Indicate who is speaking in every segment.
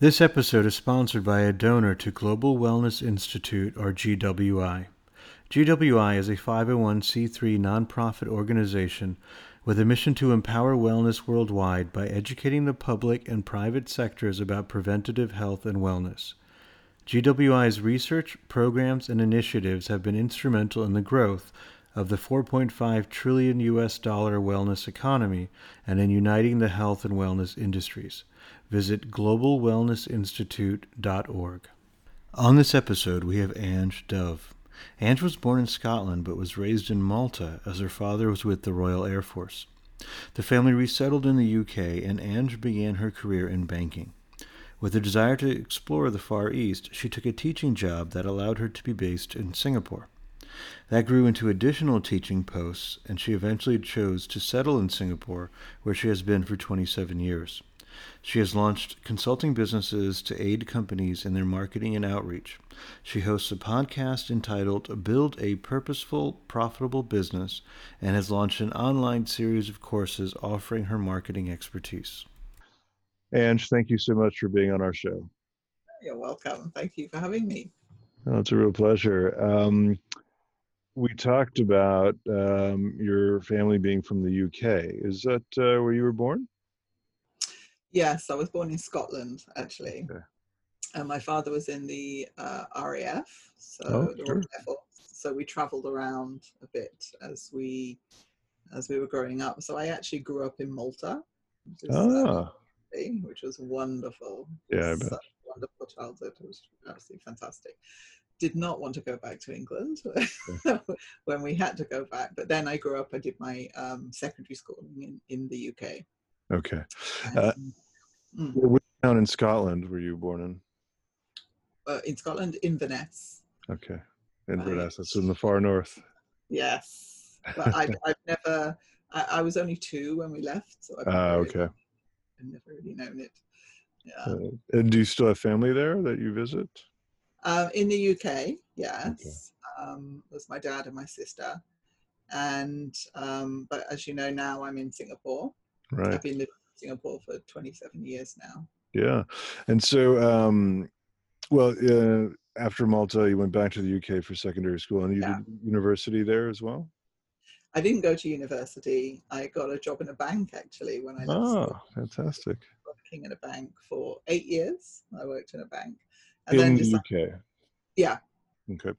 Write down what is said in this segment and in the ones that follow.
Speaker 1: This episode is sponsored by a donor to Global Wellness Institute, or GWI. GWI is a 501c3 nonprofit organization with a mission to empower wellness worldwide by educating the public and private sectors about preventative health and wellness. GWI's research, programs, and initiatives have been instrumental in the growth of the 4.5 trillion US dollar wellness economy and in uniting the health and wellness industries. Visit globalwellnessinstitute.org. On this episode, we have Ange Dove. Ange was born in Scotland but was raised in Malta as her father was with the Royal Air Force. The family resettled in the UK and Ange began her career in banking. With a desire to explore the Far East, she took a teaching job that allowed her to be based in Singapore. That grew into additional teaching posts, and she eventually chose to settle in Singapore, where she has been for 27 years. She has launched consulting businesses to aid companies in their marketing and outreach. She hosts a podcast entitled Build a Purposeful, Profitable Business and has launched an online series of courses offering her marketing expertise.
Speaker 2: Ange, thank you so much for being on our show.
Speaker 3: You're welcome. Thank you for having me.
Speaker 2: Oh, it's a real pleasure. Um, we talked about um, your family being from the UK. Is that uh, where you were born?
Speaker 3: Yes, I was born in Scotland, actually. Okay. And my father was in the uh, RAF, so oh, the sure. So we travelled around a bit as we as we were growing up. So I actually grew up in Malta, which, is, uh, ah. uh, which was wonderful.
Speaker 2: Yeah, I bet.
Speaker 3: wonderful childhood. It was absolutely fantastic. Did not want to go back to England when we had to go back. But then I grew up. I did my um, secondary schooling in, in the UK.
Speaker 2: Okay. Uh, mm. Which town in Scotland were you born in?
Speaker 3: Uh, in Scotland, Inverness.
Speaker 2: Okay. Inverness. That's in the far north.
Speaker 3: Yes. But I've, I've never, I, I, was only two when we left. So
Speaker 2: I've uh, okay.
Speaker 3: I've never really known it.
Speaker 2: Yeah. Uh, and do you still have family there that you visit?
Speaker 3: Uh, in the UK, yes. Okay. Um, was my dad and my sister. And, um, but as you know, now I'm in Singapore.
Speaker 2: Right.
Speaker 3: I've been living in Singapore for 27 years now.
Speaker 2: Yeah. And so, um, well, uh, after Malta, you went back to the UK for secondary school and you yeah. did university there as well?
Speaker 3: I didn't go to university. I got a job in a bank actually when I left. Oh,
Speaker 2: school. fantastic.
Speaker 3: Working in a bank for eight years. I worked in a bank.
Speaker 2: And in then the UK?
Speaker 3: Yeah.
Speaker 2: Okay.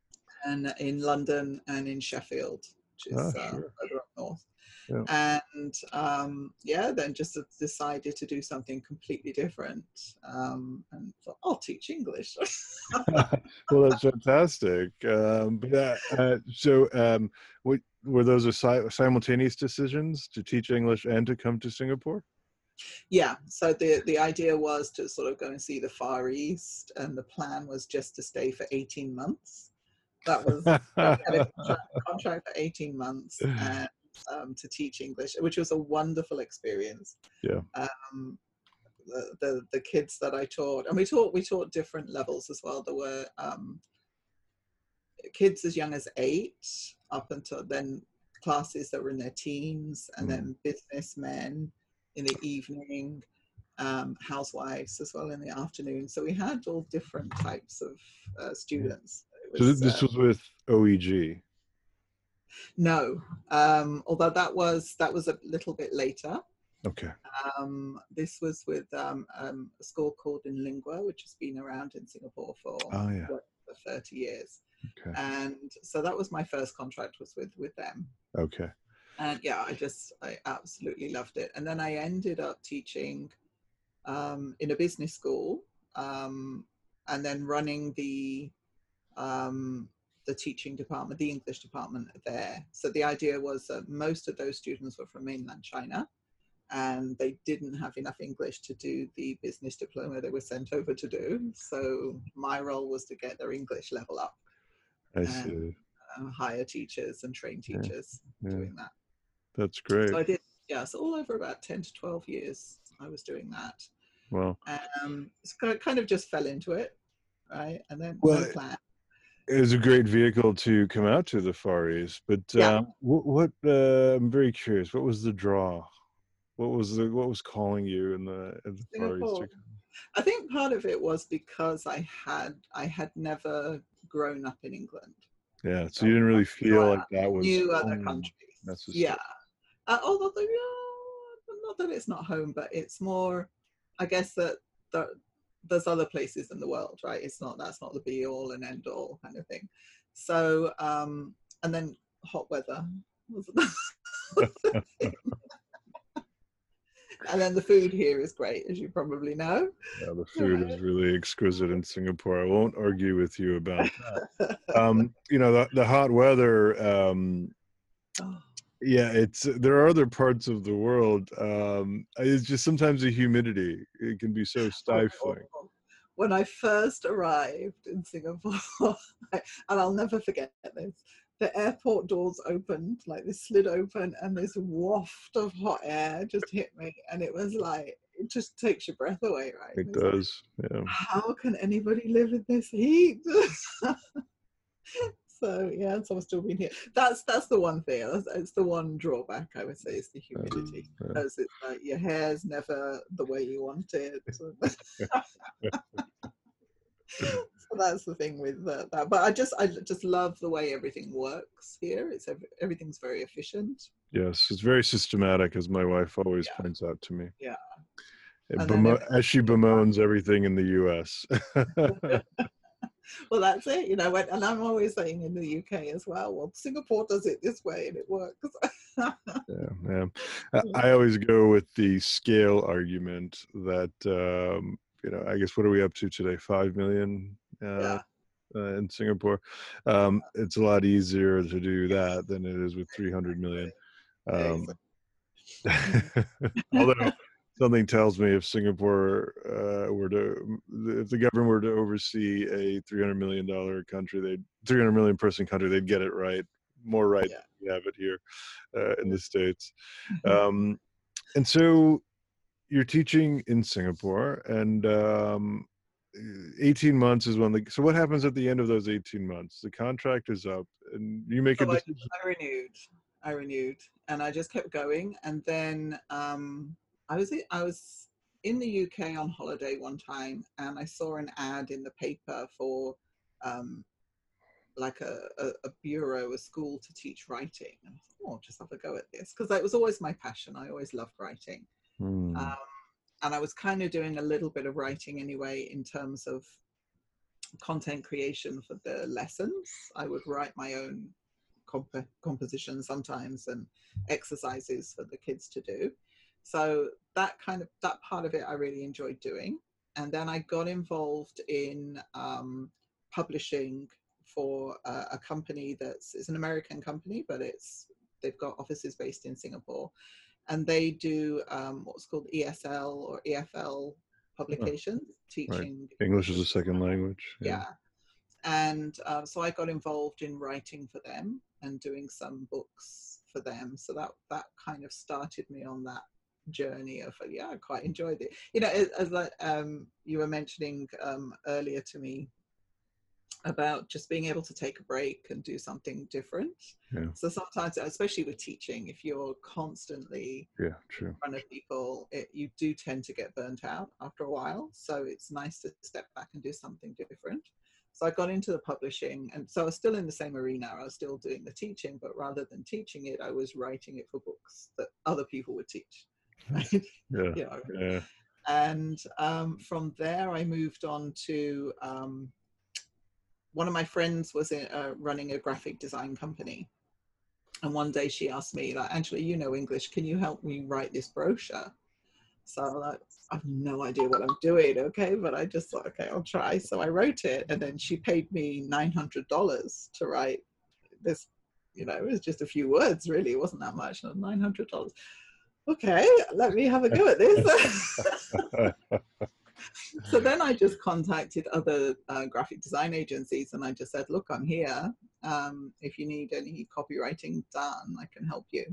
Speaker 3: And in London and in Sheffield, which is oh, sure. uh, further up north yeah. and um, yeah, then just decided to do something completely different um, and thought, I'll teach English.
Speaker 2: well, that's fantastic. Um, but uh, uh, so, um, what, were those a si- simultaneous decisions to teach English and to come to Singapore?
Speaker 3: Yeah, so the the idea was to sort of go and see the Far East, and the plan was just to stay for eighteen months. That was a contract, contract for eighteen months, and um, to teach English, which was a wonderful experience.
Speaker 2: Yeah.
Speaker 3: Um, the, the, the kids that I taught, and we taught we taught different levels as well. There were um, kids as young as eight, up until then classes that were in their teens, and mm. then businessmen in the evening, um, housewives as well in the afternoon. So we had all different types of uh, students.
Speaker 2: Was, so this uh, was with OEG.
Speaker 3: No, um, although that was that was a little bit later.
Speaker 2: Okay.
Speaker 3: Um, this was with um, um, a school called Inlingua, which has been around in Singapore for,
Speaker 2: oh, yeah.
Speaker 3: for 30 years.
Speaker 2: Okay.
Speaker 3: And so that was my first contract was with with them.
Speaker 2: Okay.
Speaker 3: And yeah, I just I absolutely loved it. And then I ended up teaching um, in a business school um, and then running the um, the teaching department, the English department there. So the idea was that most of those students were from mainland China and they didn't have enough English to do the business diploma they were sent over to do. So my role was to get their English level up.
Speaker 2: I see.
Speaker 3: Uh, hire teachers and train teachers yeah. Yeah. doing that.
Speaker 2: That's great.
Speaker 3: So I did, yeah, so all over about 10 to 12 years I was doing that.
Speaker 2: Well,
Speaker 3: um, so I kind of just fell into it, right? And then well, no plan
Speaker 2: it was a great vehicle to come out to the Far East. But
Speaker 3: yeah.
Speaker 2: uh, what, what uh, I'm very curious. What was the draw? What was the what was calling you in the, in the Far East?
Speaker 3: I think part of it was because I had I had never grown up in England.
Speaker 2: Yeah, so you didn't really feel like that was
Speaker 3: Knew other countries. Yeah. Uh, although yeah, not that it's not home, but it's more. I guess that the, there's other places in the world, right? It's not that's not the be all and end all kind of thing. So um, and then hot weather. and then the food here is great, as you probably know.
Speaker 2: Yeah, the food is really exquisite in Singapore. I won't argue with you about that. Um, you know, the, the hot weather. Um,
Speaker 3: Oh,
Speaker 2: yeah, it's there are other parts of the world. Um, it's just sometimes the humidity. It can be so stifling.
Speaker 3: When I first arrived in Singapore, I- and I'll never forget this, the airport doors opened, like they slid open, and this waft of hot air just hit me, and it was like it just takes your breath away, right?
Speaker 2: It
Speaker 3: like,
Speaker 2: does. Yeah.
Speaker 3: How can anybody live in this heat? so yeah, so I've still been here. That's that's the one thing. That's, it's the one drawback I would say is the humidity
Speaker 2: yeah.
Speaker 3: because it's like your hair's never the way you want it. So, that's the thing with uh, that. But I just I just love the way everything works here. It's ev- everything's very efficient.
Speaker 2: Yes, it's very systematic, as my wife always
Speaker 3: Yeah.
Speaker 2: points out to me.
Speaker 3: Yeah.
Speaker 2: Bemo- as she bemoans everything in the U.S.
Speaker 3: Well, that's it. You know, and I'm always saying in the UK as well. Well, Singapore does it this way and it works.
Speaker 2: yeah, yeah. I, always go with the scale argument that um, you know. I guess what are we up to today? Five million uh,
Speaker 3: yeah.
Speaker 2: uh, in Singapore. Um, it's a lot easier to do that than it is with three hundred million. Um, although something tells me if Singapore uh, were to, if the government were to oversee a three hundred million dollar country, they three hundred million person country, they'd get it right, more right
Speaker 3: Yeah.
Speaker 2: than we have it here uh, in the states. Um, and so you're teaching in Singapore, and um, 18 months is when the. So what happens at the end of those 18 months? The contract is up, and you make a
Speaker 3: So I. I renewed. I renewed, and I just kept going. And then um, I was i- was in the UK on holiday one time, and I saw an ad in the paper for um, like a, a, a bureau, a school to teach writing. And I thought, oh, I'll just have a go at this because it was always my passion. I always loved writing.
Speaker 2: Hmm.
Speaker 3: Um, and I was kind of doing a little bit of writing anyway in terms of content creation for the lessons. I would write my own comp- composition sometimes and exercises for the kids to do. So that kind of that part of it I really enjoyed doing. And then I got involved in um, publishing for a, a company that's it's an American company, but it's they've got offices based in Singapore, and they do um, what's called ESL or EFL publications, teaching
Speaker 2: English as a second language.
Speaker 3: yeah. And uh, so I got involved in writing for them and doing some books for them. So that that kind of started me on that journey of yeah, I quite enjoyed it. You know, as, as like, um, you were mentioning um, earlier to me about just being able to take a break and do something different.
Speaker 2: Yeah.
Speaker 3: So sometimes, especially with teaching, if you're constantly
Speaker 2: Yeah, true.
Speaker 3: in front of people, it, you do tend to get burnt out after a while. So it's nice to step back and do something different. So I got into the publishing, and so I was still in the same arena. I was still doing the teaching, but rather than teaching it, I was writing it for books that other people would teach. Right?
Speaker 2: Yeah,
Speaker 3: you know,
Speaker 2: yeah.
Speaker 3: and um, from there I moved on to um, one of my friends was in, uh, running a graphic design company, and one day she asked me, like, Angela, you know English, can you help me write this brochure? So I'm like, I have no idea what I'm doing, okay, but I just thought, okay, I'll try. So I wrote it, and then she paid me nine hundred dollars to write this. You know, it was just a few words, really. It wasn't that much. Nine hundred dollars. Okay, let me have a go at this. so then I just contacted other uh, graphic design agencies and I just said, look, I'm here. Um, if you need any copywriting done, I can help you.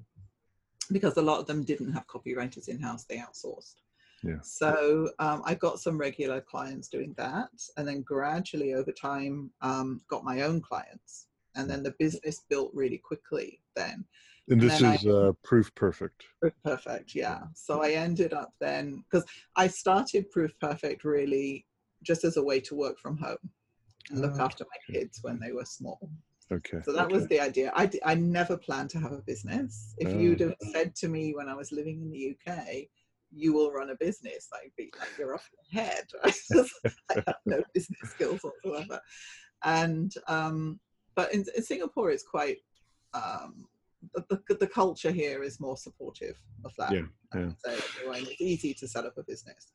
Speaker 3: Because a lot of them didn't have copywriters in house, they outsourced.
Speaker 2: Yeah.
Speaker 3: So um, I got some regular clients doing that. And then gradually over time, um, got my own clients. And then the business built really quickly then.
Speaker 2: And this
Speaker 3: then
Speaker 2: is uh, proof perfect.
Speaker 3: Proof Perfect, yeah. So I ended up then because I started Proof Perfect really just as a way to work from home and look
Speaker 2: Ah,
Speaker 3: after my kids when they were small.
Speaker 2: Okay.
Speaker 3: So that
Speaker 2: okay.
Speaker 3: was the idea. I, I never planned to have a business. If
Speaker 2: Ah.
Speaker 3: you'd have said to me when I was living in the UK, you will run a business, I'd be like, you're off your head. I have no business skills whatsoever. And, um, but in, in Singapore, it's quite, um, the, the, the culture here is more supportive of that.
Speaker 2: Yeah, yeah.
Speaker 3: would say, anyway, and it's easy to set up a business.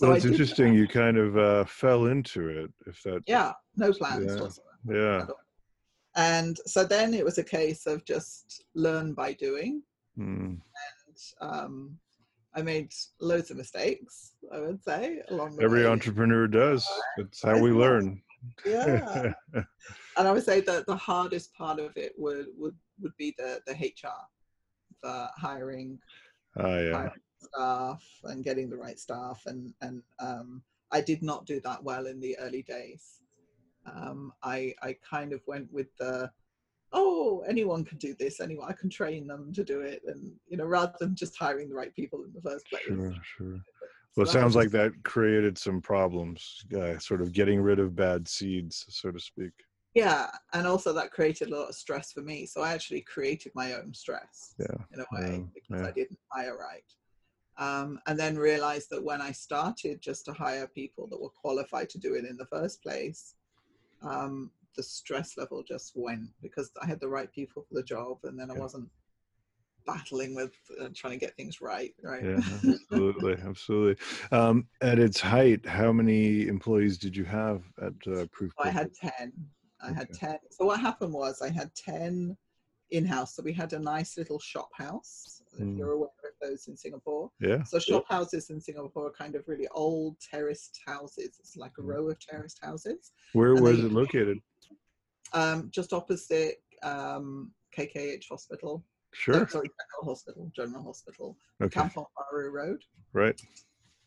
Speaker 2: Well, it's interesting. You kind of uh, fell into it. If that.
Speaker 3: Yeah, no plans
Speaker 2: Yeah.
Speaker 3: whatsoever.
Speaker 2: Yeah.
Speaker 3: And so then it was a case of just learn by doing.
Speaker 2: Mm.
Speaker 3: And um, I made loads of mistakes, I would say, along the
Speaker 2: Every
Speaker 3: way.
Speaker 2: entrepreneur does. That's how we learn.
Speaker 3: Yeah. and I would say that the hardest part of it would would, would be the, the HR, the hiring
Speaker 2: Ah, yeah.
Speaker 3: hiring staff and getting the right staff and and um, I did not do that well in the early days. Um, I I kind of went with the oh anyone can do this anyone I can train them to do it and you know rather than just hiring the right people in the first place.
Speaker 2: Sure, sure.
Speaker 3: So
Speaker 2: Well, it sounds like that created some problems, uh, sort of getting rid of bad seeds, so to speak.
Speaker 3: Yeah, and also that created a lot of stress for me. So I actually created my own stress
Speaker 2: Yeah,
Speaker 3: in a way
Speaker 2: yeah,
Speaker 3: because
Speaker 2: yeah.
Speaker 3: I didn't hire right. Um, and then realized that when I started just to hire people that were qualified to do it in the first place, um, the stress level just went because I had the right people for the job, and then I wasn't battling with uh, trying to get things right. Right.
Speaker 2: Yeah, absolutely, absolutely. Um, at its height, how many employees did you have at uh, Proof?
Speaker 3: So I had 10. I had 10. So what happened was I had 10 in-house. So we had a nice little shop house,
Speaker 2: Mm.
Speaker 3: if you're aware of those in Singapore.
Speaker 2: Yeah.
Speaker 3: So shop houses in Singapore are kind of really old terraced houses. It's like a
Speaker 2: Mm.
Speaker 3: row of terraced houses.
Speaker 2: Where
Speaker 3: and
Speaker 2: was it located?
Speaker 3: Um, just opposite um, KKH Hospital.
Speaker 2: Sure.
Speaker 3: sorry, General Hospital. General Hospital.
Speaker 2: Okay.
Speaker 3: Kampong Bahru Road.
Speaker 2: Right.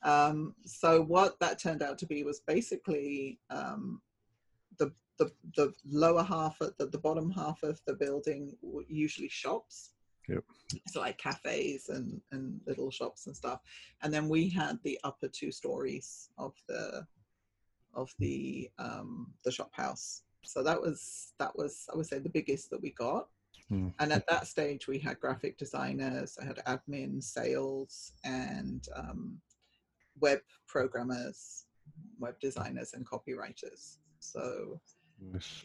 Speaker 3: Um, so what that turned out to be was basically um, the, the lower half, of the, the bottom half of the building usually shops.
Speaker 2: Yep.
Speaker 3: So like cafes and and little shops and stuff, and then we had the upper two stories of the of the um, the shop house. So that was that was I would say the biggest that we got.
Speaker 2: Hmm.
Speaker 3: And at that stage, we had graphic designers, I had admin, sales, and um, web programmers, web designers, and copywriters. So.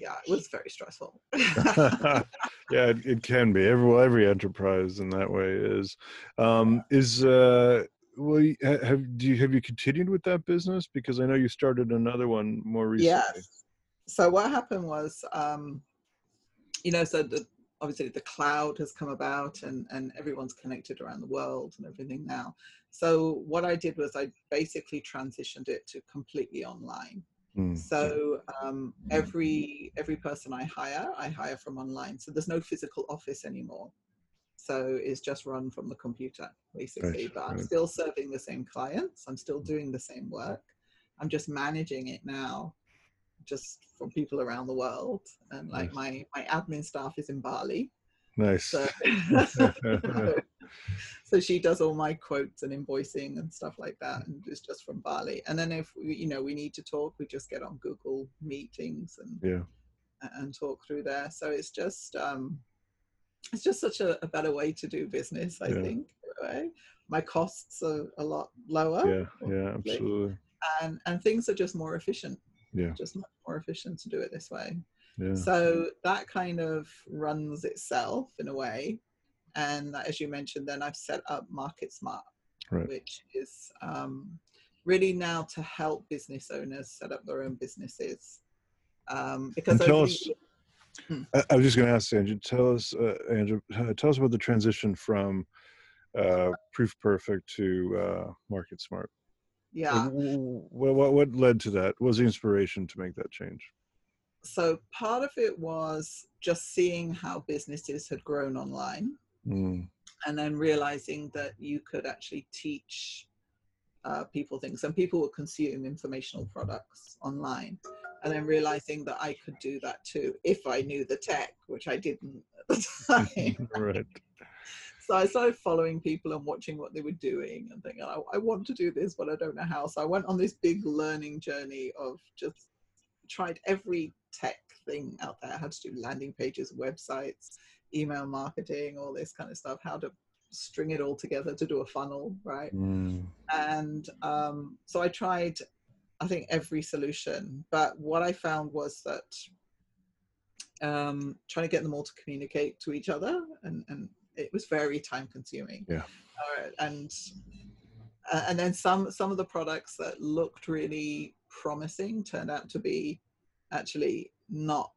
Speaker 3: Yeah, it was very stressful.
Speaker 2: yeah, it, it can be. Every well, every enterprise in that way is. Um, is uh, well, have do you have you continued with that business? Because I know you started another one more recently.
Speaker 3: yes. So what happened was, um, you know, so the, obviously the cloud has come about and, and everyone's connected around the world and everything now. So what I did was I basically transitioned it to completely online.
Speaker 2: Mm,
Speaker 3: So um, every every person I hire, I hire from online. So there's no physical office anymore. So it's just run from the computer, basically.
Speaker 2: Right,
Speaker 3: but I'm
Speaker 2: right.
Speaker 3: still serving the same clients. I'm still doing the same work. I'm just managing it now, just from people around the world. And like
Speaker 2: Nice.
Speaker 3: my my admin staff is in Bali.
Speaker 2: nice.
Speaker 3: So, so she does all my quotes and invoicing and stuff like that, and it's just from Bali. And then if we, you know we need to talk, we just get on Google meetings and
Speaker 2: yeah.
Speaker 3: and talk through there. So it's just um, it's just such a, a better way to do business. I
Speaker 2: Yeah.
Speaker 3: think. way. My costs are a lot lower.
Speaker 2: Yeah. Yeah. Absolutely.
Speaker 3: And and things are just more efficient.
Speaker 2: Yeah.
Speaker 3: Just much more efficient to do it this way.
Speaker 2: Yeah.
Speaker 3: So that kind of runs itself in a way. And as you mentioned, then I've set up Market Smart,
Speaker 2: Right.
Speaker 3: which is um, really now to help business owners set up their own businesses. Um, because
Speaker 2: tell us-
Speaker 3: the-
Speaker 2: I, I was just going to ask Andrew. Tell us, uh, Andrew, uh, tell us about the transition from uh, Proof Perfect to uh, Market Smart.
Speaker 3: yeah.
Speaker 2: What, what what led to that? What was the inspiration to make that change?
Speaker 3: So part of it was just seeing how businesses had grown online
Speaker 2: Mm,
Speaker 3: and then realizing that you could actually teach uh, people things. And people would consume informational products online. And then realizing that i could do that too if i knew the tech which i didn't at the time.
Speaker 2: Right.
Speaker 3: so I started following people and watching what they were doing and thinking, I, I want to do this, but I don't know how. So I went on this big learning journey of just tried every tech thing out there, how to do landing pages, websites, email marketing, all this kind of stuff, how to string it all together to do a funnel, right?
Speaker 2: Mm.
Speaker 3: And um, so I tried, I think, every solution. But what I found was that um, trying to get them all to communicate to each other, and, and it was very time consuming.
Speaker 2: Yeah.
Speaker 3: Uh, and uh, and then some some of the products that looked really promising turned out to be actually not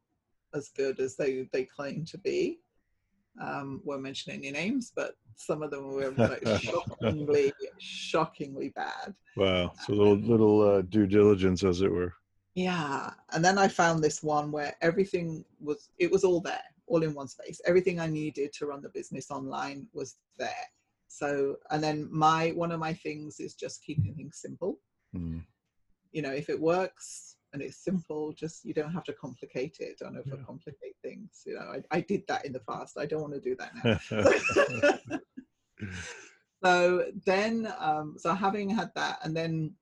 Speaker 3: as good as they they claim to be. Um, won't mention any names, but some of them were like shockingly, shockingly bad.
Speaker 2: Wow. So a little little uh, due diligence, as it were.
Speaker 3: Yeah, and then I found this one where everything was it was all there, all in one space. Everything I needed to run the business online was there. So, and then my one of my things is just keeping things simple.
Speaker 2: Mm.
Speaker 3: You know, if it works and it's simple, just you don't have to complicate it. Don't overcomplicate things. You know, I, I did that in the past. I don't want to do that now. so then, um, so having had that, and then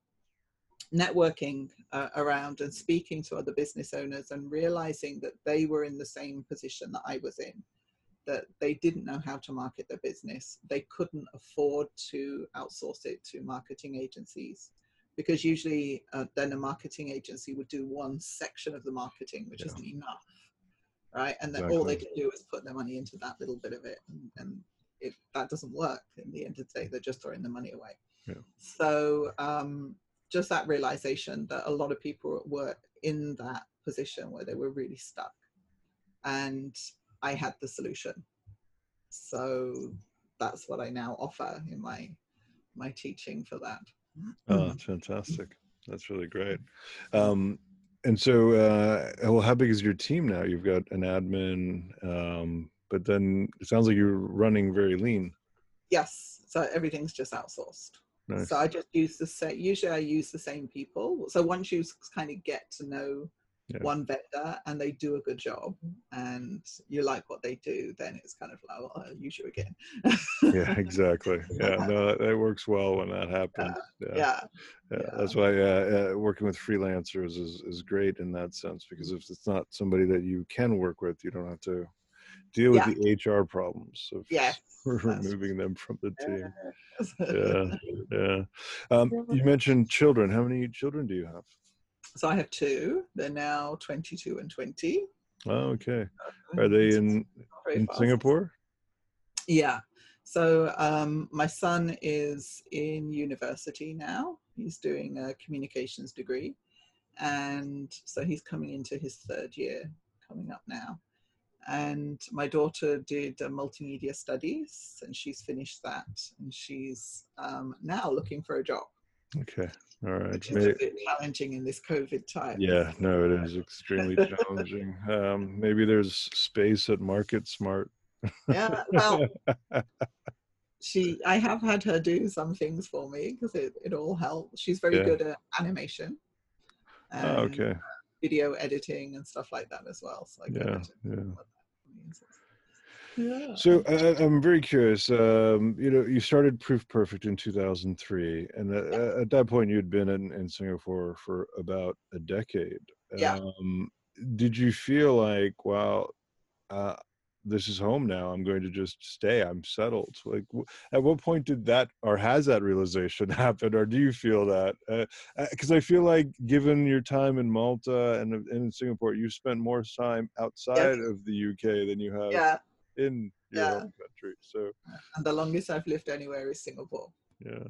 Speaker 3: networking uh, around and speaking to other business owners and realizing that they were in the same position that I was in, that they didn't know how to market their business. They couldn't afford to outsource it to marketing agencies because usually uh, then a marketing agency would do one section of the marketing, which
Speaker 2: Yeah.
Speaker 3: isn't enough. Right. And then all they could do is put their money into that little bit of it. And, and it, that doesn't work in the end of the day. They're just throwing the money away.
Speaker 2: Yeah.
Speaker 3: So um, just that realization that a lot of people were in that position where they were really stuck. And I had the solution. So that's what I now offer in my my teaching for that.
Speaker 2: Oh, that's fantastic. That's really great. Um, and so, uh, well, how big is your team now? You've got an admin, um, but then it sounds like you're running very lean.
Speaker 3: Yes, so everything's just outsourced.
Speaker 2: Nice.
Speaker 3: So I just use the same. Usually, I use the same people. So once you kind of get to know
Speaker 2: Yeah.
Speaker 3: one vendor and they do a good job, and you like what they do, then it's kind of like, well, I'll use you again.
Speaker 2: yeah, exactly. Yeah, no, that, that works well when that happens. Yeah,
Speaker 3: yeah,
Speaker 2: yeah, that's why uh, uh, working with freelancers is is great in that sense because if it's not somebody that you can work with, you don't have to deal with the HR problems of
Speaker 3: Yes,
Speaker 2: removing them from the team.
Speaker 3: Yeah.
Speaker 2: Yeah, yeah. Um, you mentioned children. How many children do you have?
Speaker 3: So I have two. They're now 22 and 20.
Speaker 2: Oh, okay. Are they in in
Speaker 3: fast.
Speaker 2: Singapore?
Speaker 3: Yeah. So um, my son is in university now. He's doing a communications degree. And so he's coming into his third year coming up now. And my daughter did uh, multimedia studies and she's finished that. And she's um, now looking for a job,
Speaker 2: Okay. All right.
Speaker 3: which is a bit challenging in this COVID time.
Speaker 2: Yeah, no, it is extremely challenging. Um, maybe there's space at Market Smart.
Speaker 3: Yeah. Well, she i have had her do some things for me because it, it all helps she's very
Speaker 2: Yeah.
Speaker 3: good at animation
Speaker 2: oh, okay.
Speaker 3: video editing and stuff like that as well so I
Speaker 2: Yeah, yeah.
Speaker 3: know what that means. Yeah
Speaker 2: So uh, I'm very curious. Um, you know, you started Proof Perfect in 2003, and uh, uh, at that point, you'd been in, in Singapore for about a decade.
Speaker 3: Yeah.
Speaker 2: Um, did you feel like, wow, uh, this is home now. I'm going to just stay. I'm settled. Like, at what point did that, or has that realization happened, or do you feel that? Because I feel like, given your time in Malta and, and in Singapore, you spent more time outside of the UK than you have
Speaker 3: yeah
Speaker 2: in your
Speaker 3: Yeah.
Speaker 2: own country. So
Speaker 3: and the longest i've lived anywhere is singapore
Speaker 2: yeah,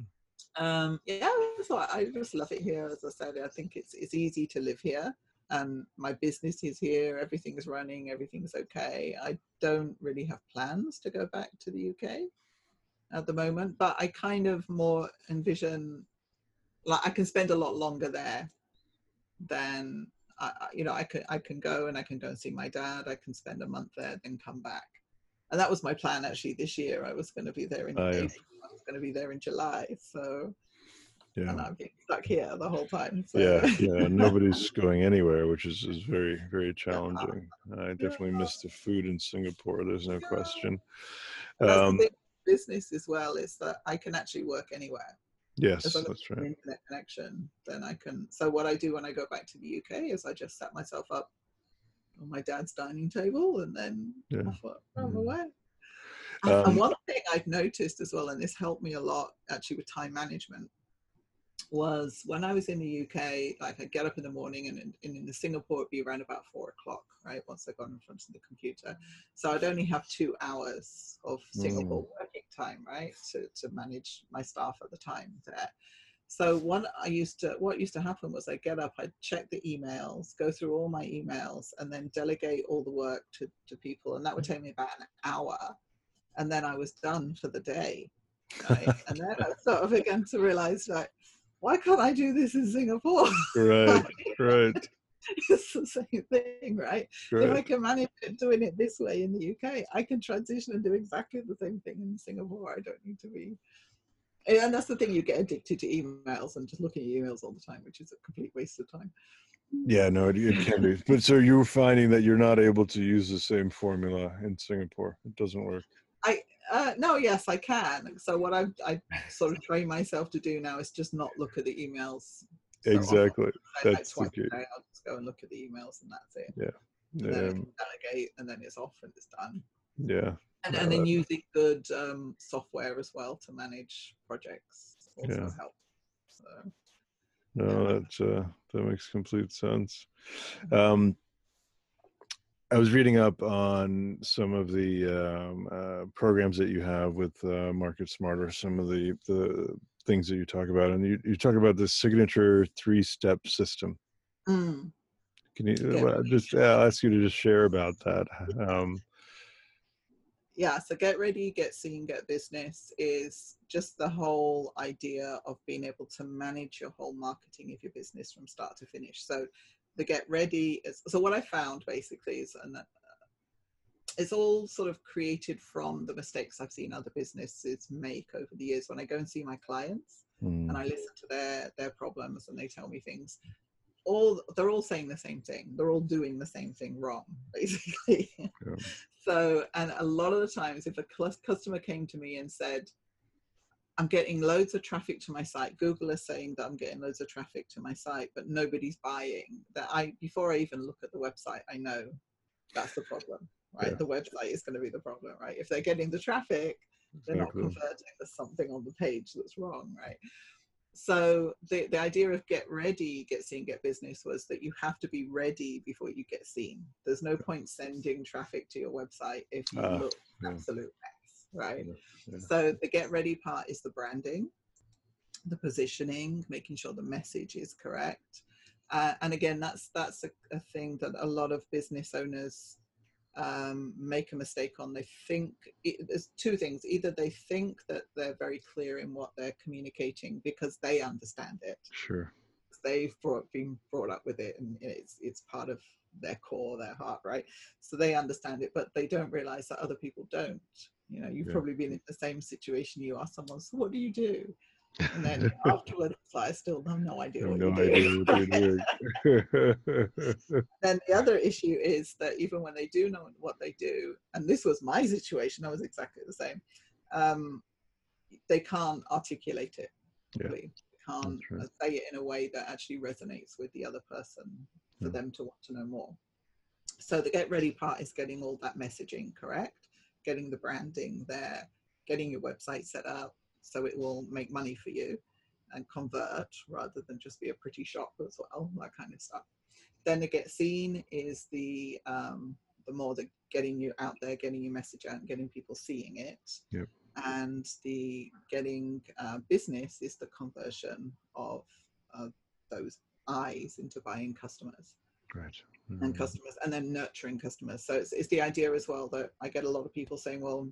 Speaker 3: um yeah so i just love it here as i said i think it's it's easy to live here and my business is here everything's running everything's okay i don't really have plans to go back to the uk at the moment but i kind of more envision like i can spend a lot longer there than I, you know i can i can go and i can go and see my dad i can spend a month there then come back and that was my plan actually this year i was going to be there in
Speaker 2: Oh, yeah.
Speaker 3: I was going to be there in july so
Speaker 2: yeah,
Speaker 3: and I'm being stuck here the whole time. So.
Speaker 2: yeah, yeah. Nobody's going anywhere, which is is very very challenging. I definitely miss the food in Singapore. There's no
Speaker 3: Yeah.
Speaker 2: question. Um,
Speaker 3: business as well is that I can actually work anywhere.
Speaker 2: Yes, that's right.
Speaker 3: internet connection, then I can. So what I do when I go back to the UK is I just set myself up on my dad's dining table and then
Speaker 2: Yeah.
Speaker 3: off I- I'm away. And-
Speaker 2: Um,
Speaker 3: and one thing I've noticed as well, and this helped me a lot actually with time management, was when I was in the UK, like I'd get up in the morning and in, in, in Singapore it'd be around about four o'clock, right? Once I got in front of the computer. So I'd only have two hours of Singapore working time, right? To, to manage my staff at the time there. So one I used to what used to happen was I'd get up, I'd check the emails, go through all my emails, and then delegate all the work to, to people. And that would take me about an hour. And then I was done for the day. Right? and then I sort of began to realize like, why can't I do this in Singapore?
Speaker 2: Right, right,
Speaker 3: it's the same thing, right? If I can manage it doing it this way in the UK, I can transition and do exactly the same thing in Singapore. I don't need to be. And that's the thing, you get addicted to emails and just looking at emails all the time, which is a complete waste of time.
Speaker 2: Yeah, no, it, it can be. But so you're finding that you're not able to use the same formula in Singapore. It doesn't work.
Speaker 3: Uh, no, yes, I can. So what I've I sort of trained myself to do now is just not look at the emails. so.
Speaker 2: Exactly.
Speaker 3: I, like
Speaker 2: That's the
Speaker 3: twice a
Speaker 2: key.
Speaker 3: day, I'll just go and look at the emails and that's it. yeah And then I delegate and then it's off and it's done.
Speaker 2: Yeah.
Speaker 3: And, and then using good um, software as well to manage projects also
Speaker 2: Yeah.
Speaker 3: helps. So,
Speaker 2: No, that uh, that makes complete sense. Um, I was reading up on some of the um, uh, programs that you have with uh, Market Smarter, some of the the things that you talk about, and you, you talk about the signature three step system.
Speaker 3: mm.
Speaker 2: Can you
Speaker 3: Yeah.
Speaker 2: just I'll ask you to just share about that? Um,
Speaker 3: yeah so get ready get seen get business is just the whole idea of being able to manage your whole marketing of your business from start to finish so the get ready is so what i found basically is and uh, it's all sort of created from the mistakes i've seen other businesses make over the years when i go and see my clients
Speaker 2: mm,
Speaker 3: and I listen to their their problems and they tell me things. All they're all saying the same thing. They're all doing the same thing wrong, basically.
Speaker 2: Yeah.
Speaker 3: So, and a lot of the times, if a cus- customer came to me and said, "I'm getting loads of traffic to my site," Google is saying that I'm getting loads of traffic to my site, but nobody's buying. That I before I even look at the website, I know that's the problem. Right,
Speaker 2: Yeah.
Speaker 3: the website is going to be the problem. Right, if they're getting the traffic, they're not converting there's something on the page that's wrong right so the, the idea of get ready get seen get business was that you have to be ready before you get seen there's no point sending traffic to your website if you
Speaker 2: Ah,
Speaker 3: look
Speaker 2: yeah.
Speaker 3: absolute mess right
Speaker 2: yeah.
Speaker 3: so the get ready part is the branding the positioning making sure the message is correct uh, and again that's that's a, a thing that a lot of business owners um, make a mistake on. They think it, there's two things: either they think that they're very clear in what they're communicating because they understand it,
Speaker 2: Sure.
Speaker 3: they've brought, been brought up with it, and it's it's part of their core, their heart, right? So they understand it, but they don't realize that other people don't. You know, you've
Speaker 2: Yeah.
Speaker 3: probably been in the same situation. You ask someone, "So what do you do?" And then afterwards, I still have no
Speaker 2: I
Speaker 3: idea what
Speaker 2: no
Speaker 3: you do.
Speaker 2: idea what they're doing.
Speaker 3: then the other issue is that even when they do know what they do, and this was my situation, I was exactly the same. Um, they can't articulate it.
Speaker 2: Yeah.
Speaker 3: They can't
Speaker 2: right.
Speaker 3: say it in a way that actually resonates with the other person for
Speaker 2: Yeah.
Speaker 3: them to want to know more. So the get ready part is getting all that messaging correct, getting the branding there, getting your website set up so it will make money for you and convert rather than just be a pretty shop as well, that kind of stuff. Then the get seen is the um, the more the getting you out there, getting your message out, and getting people seeing it.
Speaker 2: Yep.
Speaker 3: And the getting uh, business is the conversion of uh, those eyes into buying customers
Speaker 2: right.
Speaker 3: and
Speaker 2: Mm,
Speaker 3: customers and then nurturing customers so it's, it's the idea as well that i get a lot of people saying well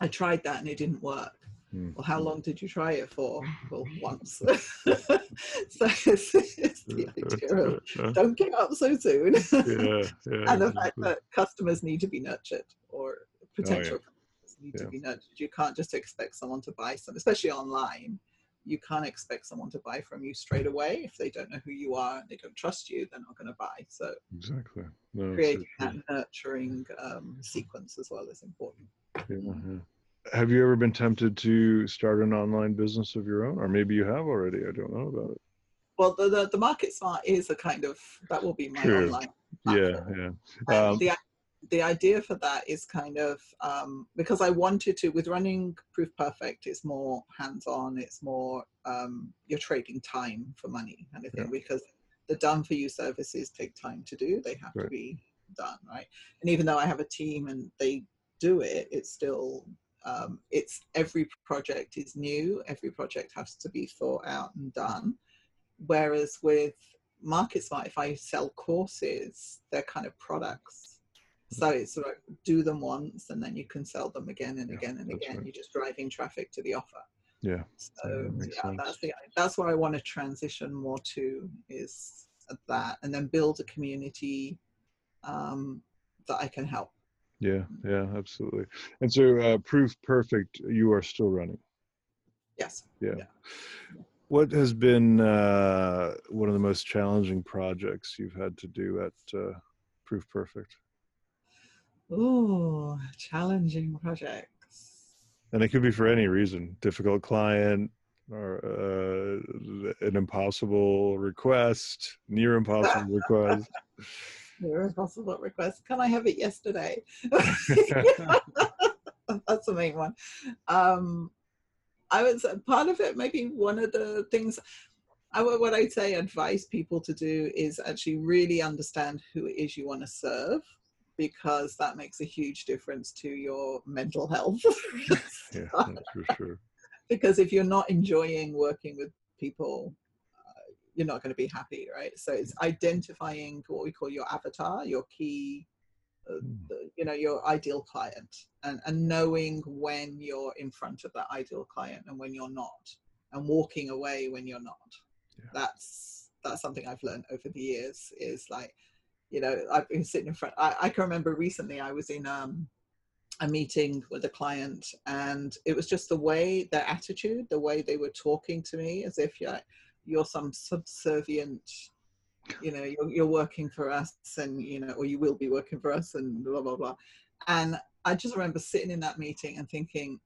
Speaker 3: i tried that and it didn't work
Speaker 2: mm,
Speaker 3: well how long did you try it for? Well once. So it's, it's the idea of don't give up so soon.
Speaker 2: Yeah, yeah.
Speaker 3: and the fact that customers need to be nurtured or potential customers need
Speaker 2: Yeah.
Speaker 3: to be nurtured. You can't just expect someone to buy some especially online you can't expect someone to buy from you straight away. If they don't know who you are and they don't trust you they're not going to buy. So
Speaker 2: Exactly. No, it's so
Speaker 3: creating that nurturing um, sequence as well is important.
Speaker 2: Yeah, yeah. Have you ever been tempted to start an online business of your own, or maybe you have already? I don't know about it.
Speaker 3: Well, the the, the Market Smart is a kind of that will be my online.
Speaker 2: Yeah,
Speaker 3: platform.
Speaker 2: yeah.
Speaker 3: And
Speaker 2: Um,
Speaker 3: the the idea for that is kind of um, because I wanted to with running Proof Perfect. It's more hands on. It's more um, you're trading time for money kind of thing because the done for you services take time to do. They have to be done right. And even though I have a team and they do it, it's still um, it's every project is new. Every project has to be thought out and done. Whereas with Market Smart, if I sell courses, they're kind of products. So it's of do them once and then you can sell them again and
Speaker 2: Yeah,
Speaker 3: again and again.
Speaker 2: right.
Speaker 3: You're just driving traffic to the offer.
Speaker 2: Yeah,
Speaker 3: So
Speaker 2: that
Speaker 3: yeah, that's the that's what I want to transition more to is that, and then build a community um, that I can help.
Speaker 2: Yeah, yeah, absolutely. And so, uh, Proof Perfect, you are still running.
Speaker 3: Yes.
Speaker 2: Yeah.
Speaker 3: Yeah.
Speaker 2: What has been uh, one of the most challenging projects you've had to do at uh, Proof Perfect?
Speaker 3: Ooh, challenging projects.
Speaker 2: And it could be for any reason difficult client, or uh, an impossible request, near impossible request.
Speaker 3: Your impossible request. Can I have it yesterday? That's the main one. Um, I would say part of it, maybe one of the things I would, what I'd say advise people to do is actually really understand who it is you want to serve because that makes a huge difference to your mental health.
Speaker 2: yeah, for sure.
Speaker 3: because if you're not enjoying working with people you're not going to be happy right so it's identifying what we call your avatar your key uh,
Speaker 2: Mm.
Speaker 3: the- you know your ideal client and, and knowing when you're in front of that ideal client and when you're not and walking away when you're not
Speaker 2: Yeah.
Speaker 3: that's that's something i've learned over the years is like you know i've been sitting in front i, I can remember recently i was in um a meeting with a client and it was just the way their attitude the way they were talking to me as if you're you're some subservient you know you're, you're working for us and you know or you will be working for us and blah blah blah and i just remember sitting in that meeting and thinking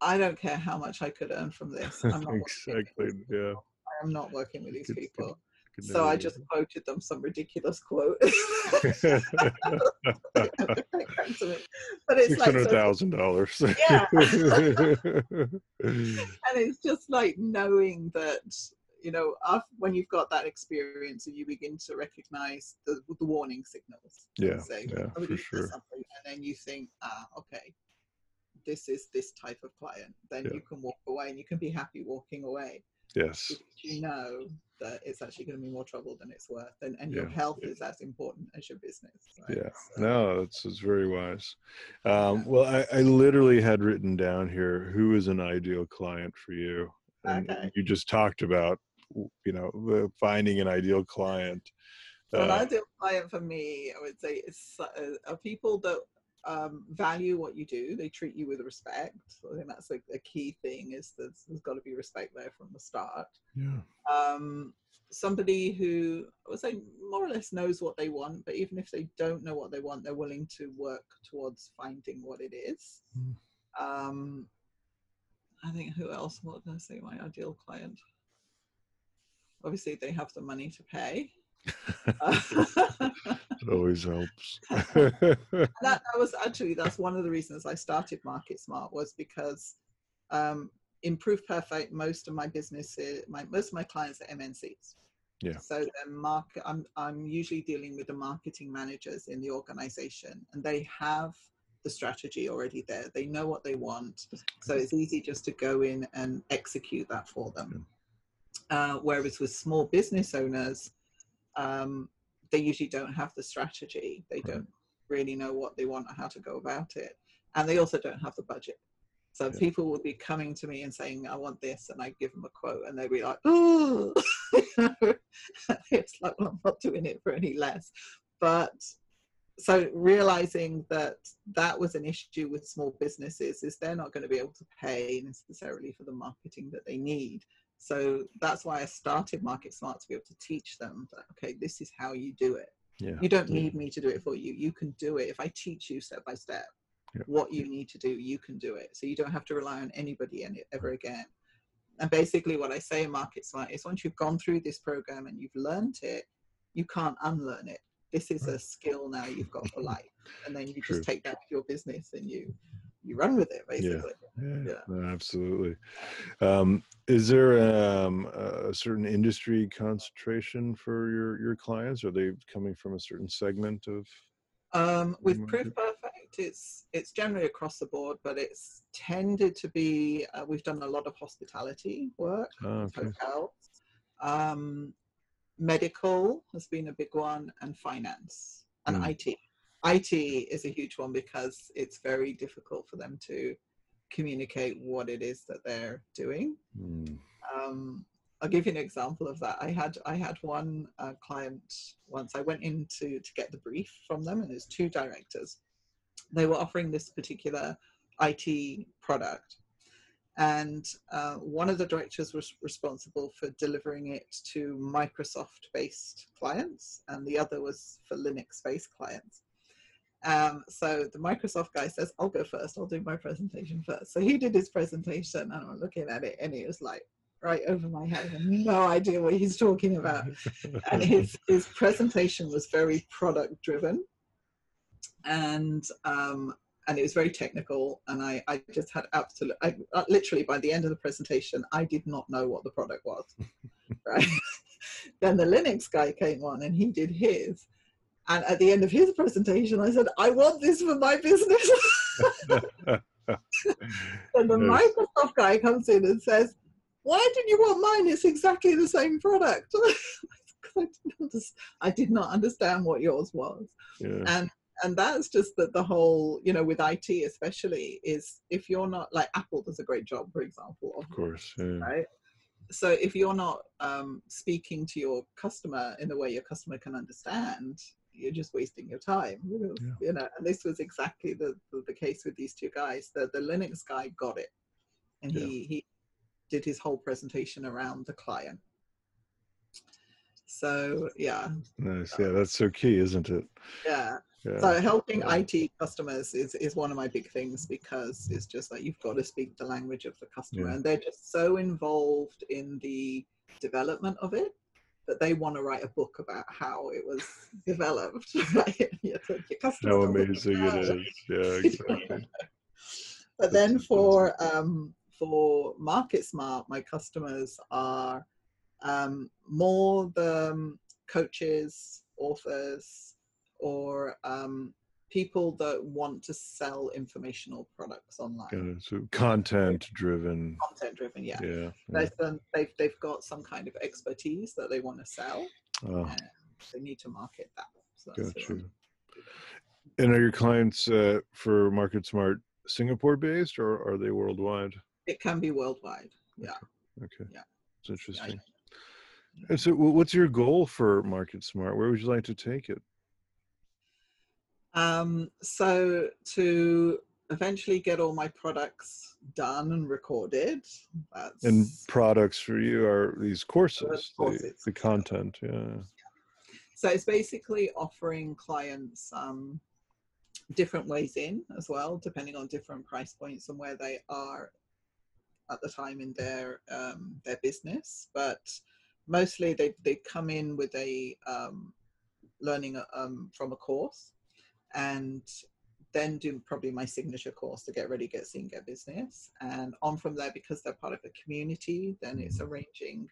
Speaker 3: i don't care how much i could earn from this i'm not
Speaker 2: exactly. Yeah.
Speaker 3: people. i am not working with these people so i just quoted them some ridiculous quote but it's like
Speaker 2: hundred
Speaker 3: so
Speaker 2: thousand dollars.
Speaker 3: Yeah. and it's just like knowing that you know when you've got that experience and you begin to recognize the, the warning signals
Speaker 2: Yeah,
Speaker 3: say,
Speaker 2: yeah, for sure.
Speaker 3: and then you think ah okay this is this type of client then
Speaker 2: Yeah.
Speaker 3: you can walk away and you can be happy walking away
Speaker 2: yes.
Speaker 3: because you know that it's actually going to be more trouble than it's worth and, and your health
Speaker 2: yeah.
Speaker 3: is as important as your business right?
Speaker 2: Yeah.
Speaker 3: So-
Speaker 2: No, that's it's very wise. Um, well, I, I literally had written down here who is an ideal client for you, and
Speaker 3: Okay.
Speaker 2: you just talked about you know uh, finding an ideal client.
Speaker 3: So an
Speaker 2: Uh,
Speaker 3: ideal client for me, I would say, is uh, are people that um, value what you do. They treat you with respect. So I think that's like a key thing. Is there's, there's got to be respect there from the start.
Speaker 2: yeah.
Speaker 3: Um, somebody who I would say more or less knows what they want, but even if they don't know what they want, they're willing to work towards finding what it is.
Speaker 2: Mm.
Speaker 3: Um, I think who else? What did I say? My ideal client. Obviously, they have the money to pay.
Speaker 2: It always helps.
Speaker 3: that, that was actually that's one of the reasons I started Market Smart was because um, in Proof Perfect, most of my businesses, my most of my clients are MNCs.
Speaker 2: Yeah.
Speaker 3: So the market, I'm I'm usually dealing with the marketing managers in the organization, and they have the strategy already there. They know what they want, so it's easy just to go in and execute that for them. Uh, whereas with small business owners, um, they usually don't have the strategy. They
Speaker 2: Right.
Speaker 3: don't really know what they want or how to go about it. And they also don't have the budget. So
Speaker 2: Yeah.
Speaker 3: people would be coming to me and saying, I want this, and I give them a quote, and they'd be like, oh, it's like, well, I'm not doing it for any less. But so realizing that that was an issue with small businesses is they're not going to be able to pay necessarily for the marketing that they need. So that's why I started Market Smart to be able to teach them that, okay, this is how you do it.
Speaker 2: yeah.
Speaker 3: You don't
Speaker 2: yeah.
Speaker 3: need me to do it for you. You can do it if I teach you step by step.
Speaker 2: Yeah.
Speaker 3: what you need to do, you can do it. So you don't have to rely on anybody any, ever again. And basically, what I say in Market Smart is once you've gone through this program and you've learned it, you can't unlearn it. This is a skill now you've got for life, and then you
Speaker 2: True.
Speaker 3: just take that to your business and you you run with it basically.
Speaker 2: Yeah,
Speaker 3: Yeah.
Speaker 2: no, absolutely. Um, is there um, a certain industry concentration for your your clients? Are they coming from a certain segment of?
Speaker 3: Um, with Proof. Perfect, it's it's generally across the board, but it's tended to be. Uh, we've done a lot of hospitality work,
Speaker 2: Oh, okay.
Speaker 3: hotels. Um, medical has been a big one, and finance and
Speaker 2: Mm.
Speaker 3: IT. IT is a huge one because it's very difficult for them to communicate what it is that they're doing.
Speaker 2: Mm,
Speaker 3: um, I'll give you an example of that. I had I had one uh, client once. I went in to to get the brief from them, and there's two directors. They were offering this particular IT product, and uh, one of the directors was responsible for delivering it to Microsoft-based clients, and the other was for Linux-based clients. Um, so the Microsoft guy says, I'll go first, I'll do my presentation first. So he did his presentation and I'm looking at it and it was like right over my head. I no idea what he's talking about. And his, his presentation was very product driven and um, and it was very technical and I, I just had absolute I, uh, literally by the end of the presentation I did not know what the product was right then the Linux guy came on and he did his and at the end of his presentation I said I want this for my business and the
Speaker 2: Yes.
Speaker 3: Microsoft guy comes in and says why did you want mine it's exactly the same product. I I did not understand what yours was
Speaker 2: yeah.
Speaker 3: and and that's just that the whole you know with IT especially is if you're not like Apple does a great job for example of
Speaker 2: Of course. Yeah.
Speaker 3: right so if you're not um, speaking to your customer in the way your customer can understand you're just wasting your time because,
Speaker 2: Yeah.
Speaker 3: you know and this was exactly the, the, the case with these two guys the, the linux guy got it and
Speaker 2: Yeah.
Speaker 3: he he did his whole presentation around the client so yeah
Speaker 2: Nice. Yeah, that's so key, isn't it?
Speaker 3: yeah
Speaker 2: Yeah.
Speaker 3: So helping
Speaker 2: Yeah.
Speaker 3: IT customers is, is one of my big things because it's just like you've got to speak the language of the customer
Speaker 2: Yeah.
Speaker 3: and they're just so involved in the development of it that they want to write a book about how it was developed. Right? Yeah, so your customer
Speaker 2: How amazing it is! Yeah, exactly.
Speaker 3: But then for um, for Market Smart, my customers are um, more the um, coaches, authors, or um, people that want to sell informational products online.
Speaker 2: So content driven.
Speaker 3: content driven. Yeah,
Speaker 2: Yeah. yeah.
Speaker 3: Some, they've they've got some kind of expertise that they want to sell,
Speaker 2: Oh,
Speaker 3: they need to market that. So that's
Speaker 2: got
Speaker 3: what I'm
Speaker 2: you. And are your clients uh, for Market Smart Singapore based or are they worldwide?
Speaker 3: It can be worldwide. Yeah.
Speaker 2: Okay.
Speaker 3: Yeah.
Speaker 2: It's interesting. And so, what's your goal for Market Smart? Where would you like to take it?
Speaker 3: Um, so to eventually get all my products done and recorded, that's
Speaker 2: And products for you are these courses, the,
Speaker 3: courses,
Speaker 2: the
Speaker 3: yeah.
Speaker 2: content. Yeah.
Speaker 3: so it's basically offering clients um, different ways in as well, depending on different price points and where they are at the time in their um, their business. But mostly they they come in with a um, learning um, from a course, and then do probably my signature course to get ready, get seen, get business, and on from there because they're part of a community. Then it's arranging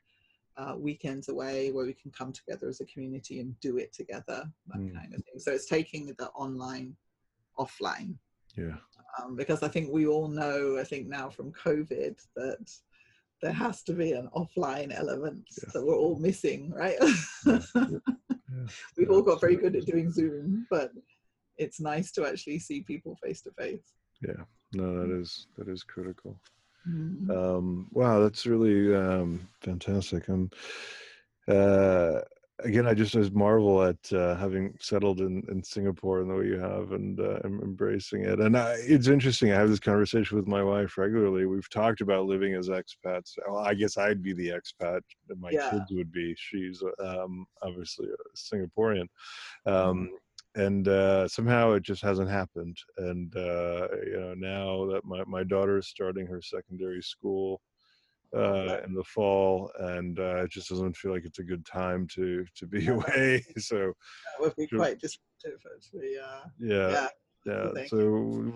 Speaker 3: uh, weekends away where we can come together as a community and do it together, that
Speaker 2: Mm.
Speaker 3: kind of thing. So it's taking the online offline
Speaker 2: Yeah.
Speaker 3: um, because I think we all know, I think now from COVID, that there has to be an offline element
Speaker 2: Yeah.
Speaker 3: that we're all missing, right?
Speaker 2: Yeah.
Speaker 3: We've all got very good at doing Zoom, but it's nice to actually see people face to face.
Speaker 2: Yeah. No, that is that is critical.
Speaker 3: Mhm.
Speaker 2: Um, wow, that's really um, fantastic. I'm uh, again, I just marvel at uh, having settled in, in Singapore in the way you have and uh, em- embracing it. And I, it's interesting. I have this conversation with my wife regularly. We've talked about living as expats. Well, I guess I'd be the expat, and my
Speaker 3: Yeah.
Speaker 2: kids would be. She's um, obviously a Singaporean. Um, and uh, somehow it just hasn't happened. And uh, you know, now that my my daughter is starting her secondary school uh, in the fall, and uh, it just doesn't feel like it's a good time to to be away. So
Speaker 3: That would be quite disruptive, actually. Uh,
Speaker 2: yeah,
Speaker 3: yeah.
Speaker 2: yeah. So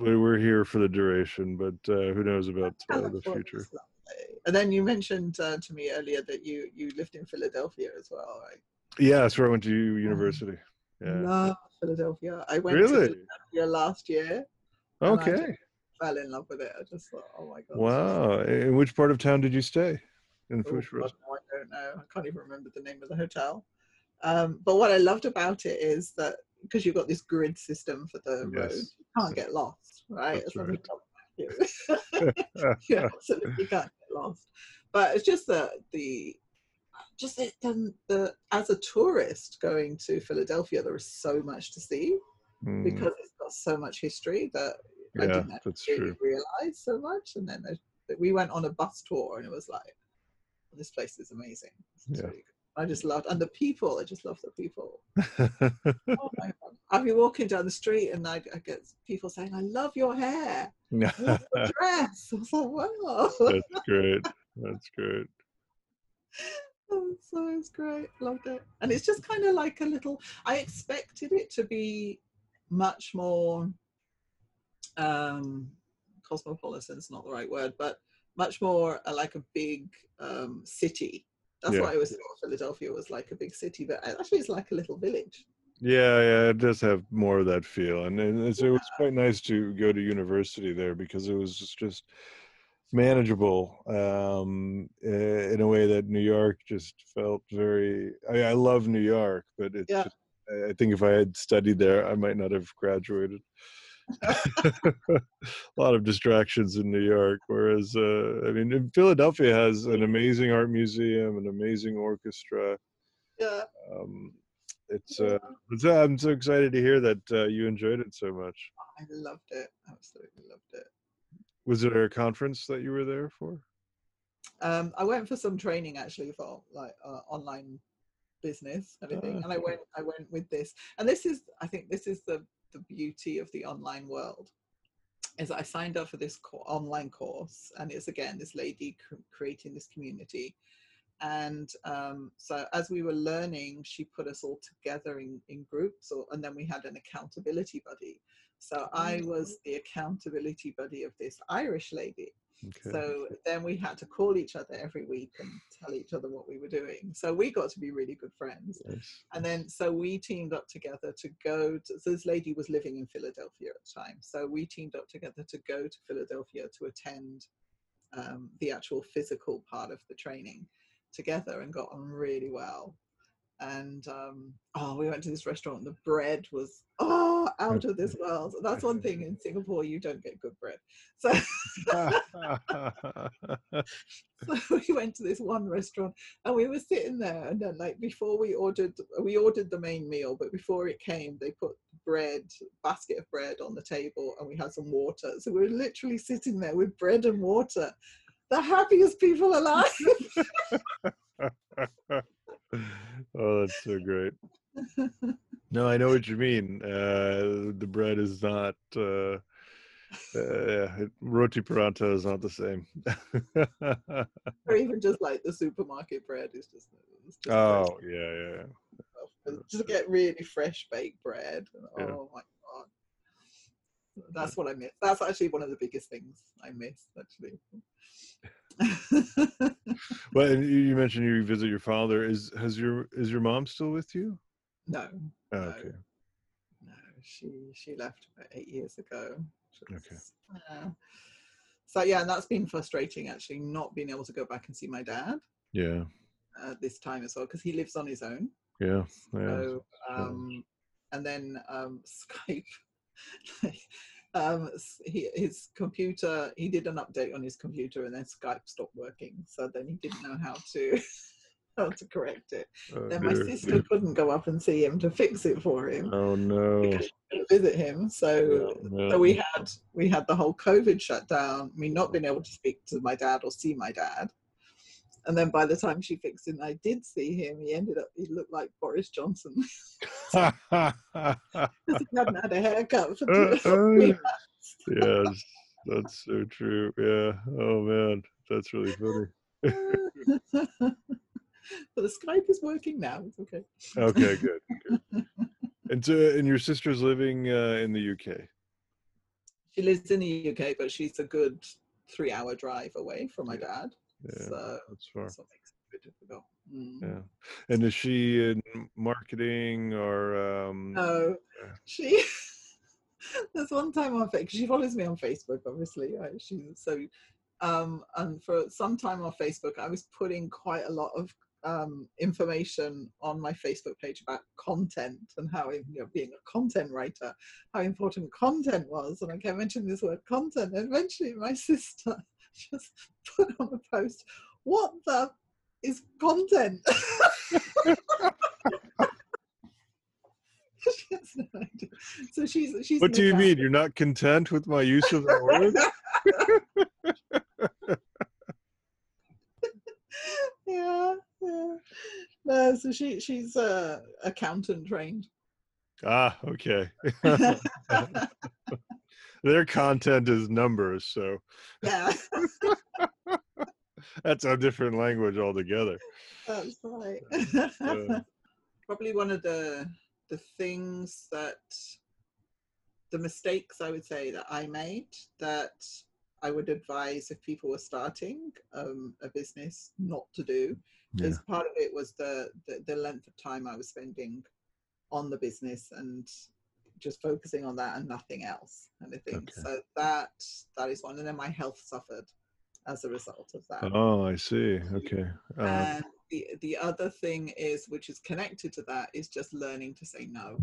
Speaker 2: we- we're here for the duration, but uh, who knows about uh, the future?
Speaker 3: And then you mentioned uh, to me earlier that you you lived in Philadelphia as well, right?
Speaker 2: Yeah, that's where I went to university. Yeah.
Speaker 3: Love Philadelphia. I went
Speaker 2: Really?
Speaker 3: to Philadelphia last year. and I just
Speaker 2: Okay.
Speaker 3: fell in love with it. I just thought, oh my god.
Speaker 2: Wow. In which part of town did you stay? In
Speaker 3: Oh? God, no, I don't know. I can't even remember the name of the hotel. Um, but what I loved about it is that because you've got this grid system for the road, you can't get lost, right?
Speaker 2: That's
Speaker 3: As long as
Speaker 2: right.
Speaker 3: you don't have to. you absolutely can't get lost. But it's just the the just it doesn't the as a tourist going to Philadelphia, there is so much to see
Speaker 2: Mm,
Speaker 3: because it's got so much history that I didn't
Speaker 2: true.
Speaker 3: realize so much. And then that we went on a bus tour, and it was like, this place is amazing. It's
Speaker 2: Yeah.
Speaker 3: really. I just loved, and the people. I just love the people. Oh my god! I'd be walking down the street, and I, I get people saying, "I love your hair, love your dress." I was like, "Wow!"
Speaker 2: That's great. That's great.
Speaker 3: So it's great. Loved it, and it's just kind of like a little. I expected it to be much more um cosmopolitan's not the right word, but much more uh, like a big um, city. That's
Speaker 2: Yeah.
Speaker 3: why I was thought Philadelphia was like a big city, but actually it's like a little village.
Speaker 2: Yeah, yeah, it does have more of that feel, and, and it's, it was quite nice to go to university there because it was just, just manageable um, in a way that New York just felt very. I, mean, I love New York, but it's.
Speaker 3: Yeah.
Speaker 2: Just, I I think if I had studied there, I might not have graduated. a lot of distractions in New York, whereas uh, I mean, Philadelphia has an amazing art museum, an amazing orchestra.
Speaker 3: Yeah.
Speaker 2: Um, it's uh, it's, uh, I'm so excited to hear that uh, you enjoyed it so much.
Speaker 3: I loved it. Absolutely loved it.
Speaker 2: Was there a conference that you were there for?
Speaker 3: Um, I went for some training actually for like uh, online business and everything,
Speaker 2: Ah,
Speaker 3: and I went. I went with this, and this is. I think this is the the beauty of the online world. Is I signed up for this co- online course, and it's again this lady cr- creating this community, and um, so as we were learning, she put us all together in in groups, or, and then we had an accountability buddy. So I was the accountability buddy of this Irish lady.
Speaker 2: Okay.
Speaker 3: So then we had to call each other every week and tell each other what we were doing. So we got to be really good friends.
Speaker 2: Nice.
Speaker 3: And then so we teamed up together to go to so this lady was living in Philadelphia at the time. So we teamed up together to go to Philadelphia to attend um, the actual physical part of the training together and got on really well. And um, oh, we went to this restaurant. The bread was oh out of this world. That's one thing in Singapore you don't get good bread. So so we went to this one restaurant and we were sitting there and then like before we ordered we ordered the main meal but before it came they put bread basket of bread on the table and we had some water so we were literally sitting there with bread and water the happiest people alive
Speaker 2: oh, that's so great. No, I know what you mean. Uh, the bread is not. Uh, uh, yeah, roti prata is not the same.
Speaker 3: or even just like the supermarket bread is just, it's just
Speaker 2: oh yeah, yeah. yeah.
Speaker 3: just get really fresh baked bread
Speaker 2: Yeah.
Speaker 3: oh my god that's what i miss that's actually one of the biggest things i miss actually
Speaker 2: Well, and you mentioned you visit your father. Is has your is your mom still with you?
Speaker 3: no
Speaker 2: Oh,
Speaker 3: No.
Speaker 2: okay.
Speaker 3: no she she left about eight years ago
Speaker 2: Okay.
Speaker 3: uh, so yeah and that's been frustrating actually not being able to go back and see my dad
Speaker 2: Yeah.
Speaker 3: uh, this time as well because he lives on his own
Speaker 2: Yeah. Yeah.
Speaker 3: So, um, and then um, Skype. Um, he, his computer, he did an update on his computer, and then Skype stopped working. So then he didn't know how to how to correct it.
Speaker 2: Oh,
Speaker 3: Then my
Speaker 2: dear.
Speaker 3: sister couldn't go up and see him to fix it for him
Speaker 2: Oh no.
Speaker 3: because she couldn't visit him. So.
Speaker 2: Yeah,
Speaker 3: So we had we had the whole COVID shutdown. Me not being able to speak to my dad or see my dad, and then by the time she fixed him, I did see him. He ended up, he looked like Boris Johnson. Because he hadn't had a haircut for two or three
Speaker 2: yes, that's so true. Yeah. Oh man, that's really funny.
Speaker 3: but the Skype is working now. It's okay.
Speaker 2: Okay, good. good. And so, and your sister's living uh, in the UK.
Speaker 3: She lives in the UK, but she's a good three hour drive away from my
Speaker 2: Yeah.
Speaker 3: dad.
Speaker 2: Yeah,
Speaker 3: So
Speaker 2: that's far.
Speaker 3: that's what makes it a bit difficult. Mm.
Speaker 2: Yeah. And is she in marketing or? Um,
Speaker 3: No, she. There's one time on Facebook. She follows me on Facebook, obviously. Right? She's so, um, and for some time on Facebook, I was putting quite a lot of um, information on my Facebook page about content and how, you know, being a content writer, how important content was. And I kept mentioning this word content. And eventually, my sister just put on a post, "What the is content?" She has no idea. So she's she's.
Speaker 2: what do you mean? You're not content with my use of that word?
Speaker 3: yeah, yeah. No, so she she's uh, accountant trained.
Speaker 2: ah, okay. Their content is numbers, so
Speaker 3: yeah,
Speaker 2: that's a different language altogether.
Speaker 3: that's right.
Speaker 2: Uh,
Speaker 3: Probably one of the the things that the mistakes I would say that I made that I would advise if people were starting um, a business not to do
Speaker 1: Yeah.
Speaker 3: is part of it was the, the the length of time I was spending on the business and just focusing on that and nothing else kind of thing.
Speaker 1: Okay.
Speaker 3: So that that is one, and then my health suffered as a result of that.
Speaker 2: Oh, I see. Okay. Uh,
Speaker 3: And the the other thing is, which is connected to that, is just learning to say no.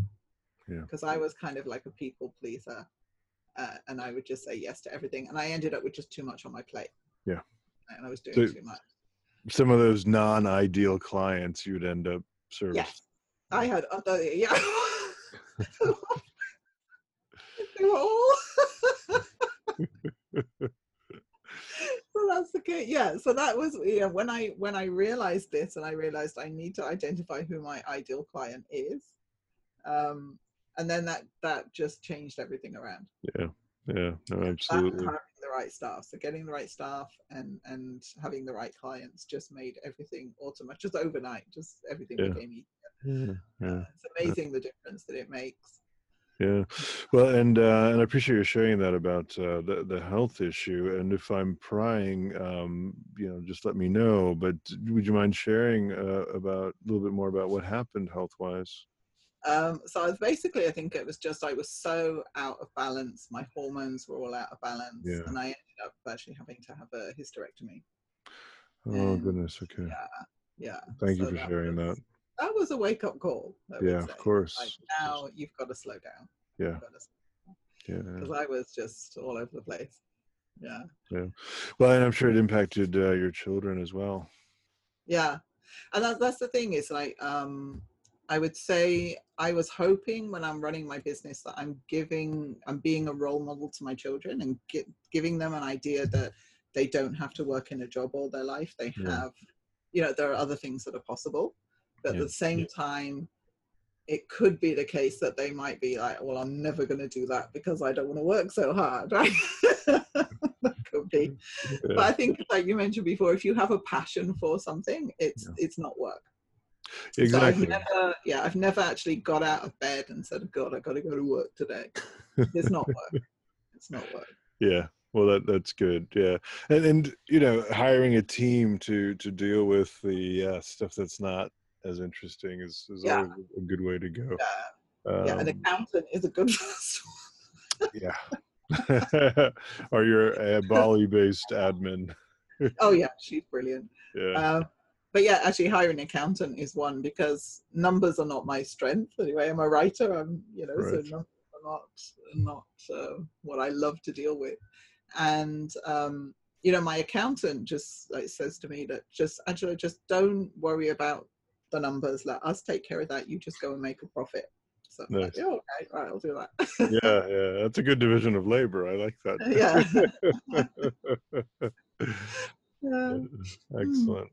Speaker 2: Yeah.
Speaker 3: Because I was kind of like a people pleaser, uh, and I would just say yes to everything, and I ended up with just too much on my plate.
Speaker 2: Yeah.
Speaker 3: And I was doing
Speaker 2: So-
Speaker 3: too much.
Speaker 2: some of those non-ideal clients you'd end up serving.
Speaker 3: Yes. I had other yeah. were so that's the case. Yeah. So that was yeah. When I when I realized this, and I realized I need to identify who my ideal client is, um, and then that that just changed everything around.
Speaker 2: Yeah. Yeah. No, absolutely.
Speaker 3: having the right staff. So getting the right staff and and having the right clients just made everything automatic. Just overnight, just everything
Speaker 2: Yeah.
Speaker 3: became easier
Speaker 2: Yeah. Yeah.
Speaker 3: It's amazing the difference that it makes.
Speaker 2: Yeah, well, and uh, and I appreciate you sharing that about uh, the the health issue. And if I'm prying, um, you know, just let me know. But would you mind sharing uh, about a little bit more about what happened health wise?
Speaker 3: Um, so I was basically, I think it was just I was so out of balance. My hormones were all out of balance,
Speaker 2: Yeah.
Speaker 3: and I ended up actually having to have a hysterectomy.
Speaker 2: Oh
Speaker 3: And,
Speaker 2: goodness. Okay.
Speaker 3: Yeah, yeah.
Speaker 2: Thank you for
Speaker 3: that
Speaker 2: sharing
Speaker 3: was-
Speaker 2: that.
Speaker 3: That was a wake up call.
Speaker 2: Yeah, of course.
Speaker 3: Like now you've got to slow down.
Speaker 2: Yeah. Yeah.
Speaker 3: Because I was just all over the place. Yeah. Yeah.
Speaker 2: Well, and I'm sure it impacted uh, your children as well.
Speaker 3: yeah and that, that's the thing is like um i would say i was hoping when i'm running my business that i'm giving i'm being a role model to my children and gi- giving them an idea that they don't have to work in a job all their life they
Speaker 2: Yeah.
Speaker 3: have you know there are other things that are possible but
Speaker 2: Yeah.
Speaker 3: at the same time it could be the case that they might be like well i'm never going to do that because i don't want to work so hard right that could be but I think, like you mentioned before, if you have a passion for something, it's
Speaker 2: Yeah.
Speaker 3: it's not work.
Speaker 2: Exactly.
Speaker 3: So I've never, yeah, I've never actually got out of bed and said, "God, I got to go to work today." It's not work. it's not work.
Speaker 2: Yeah. Well, that that's good. Yeah, and and you know, hiring a team to to deal with the uh, stuff that's not as interesting is is
Speaker 3: Yeah.
Speaker 2: always a good way to go.
Speaker 3: Yeah, yeah. An
Speaker 2: Um,
Speaker 3: accountant is a good one.
Speaker 2: yeah. or you're a Bali-based admin.
Speaker 3: Oh yeah, she's brilliant.
Speaker 2: Yeah.
Speaker 3: Um, but yeah, actually, hiring an accountant is one because numbers are not my strength. Anyway, I'm a writer. I'm, you know,
Speaker 2: Right.
Speaker 3: so numbers are not not uh, what I love to deal with. And um, you know, my accountant just like says to me that just Angela, just don't worry about the numbers. Let us take care of that. You just go and make a profit. So I'm like,
Speaker 2: Nice.
Speaker 3: yeah, okay, right, I'll do that.
Speaker 2: yeah, yeah. That's a good division of labor. I like that.
Speaker 3: yeah. yeah.
Speaker 2: Excellent.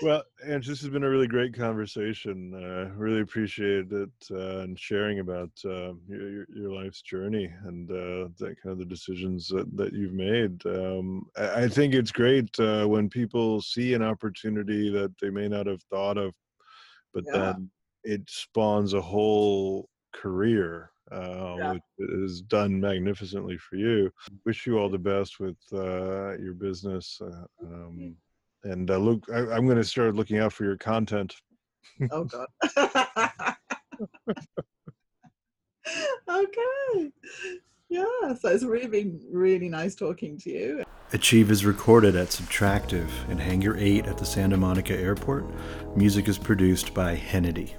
Speaker 2: Well, Ange, this has been a really great conversation. Uh, really appreciate it uh, and sharing about uh, your, your life's journey and uh, that kind of the decisions that, that you've made. Um, I, I think it's great uh, when people see an opportunity that they may not have thought of, but
Speaker 3: Yeah.
Speaker 2: then it spawns a whole career. Uh,
Speaker 3: Yeah.
Speaker 2: which is done magnificently for you. Wish you all the best with uh, your business. Uh, um, and uh, look, I, I'm going to start looking out for your content.
Speaker 3: Oh God. okay. Yeah. So it's really been really nice talking to you.
Speaker 1: Achieve is recorded at Subtractive in Hangar 8 at the Santa Monica Airport. Music is produced by Hennedy.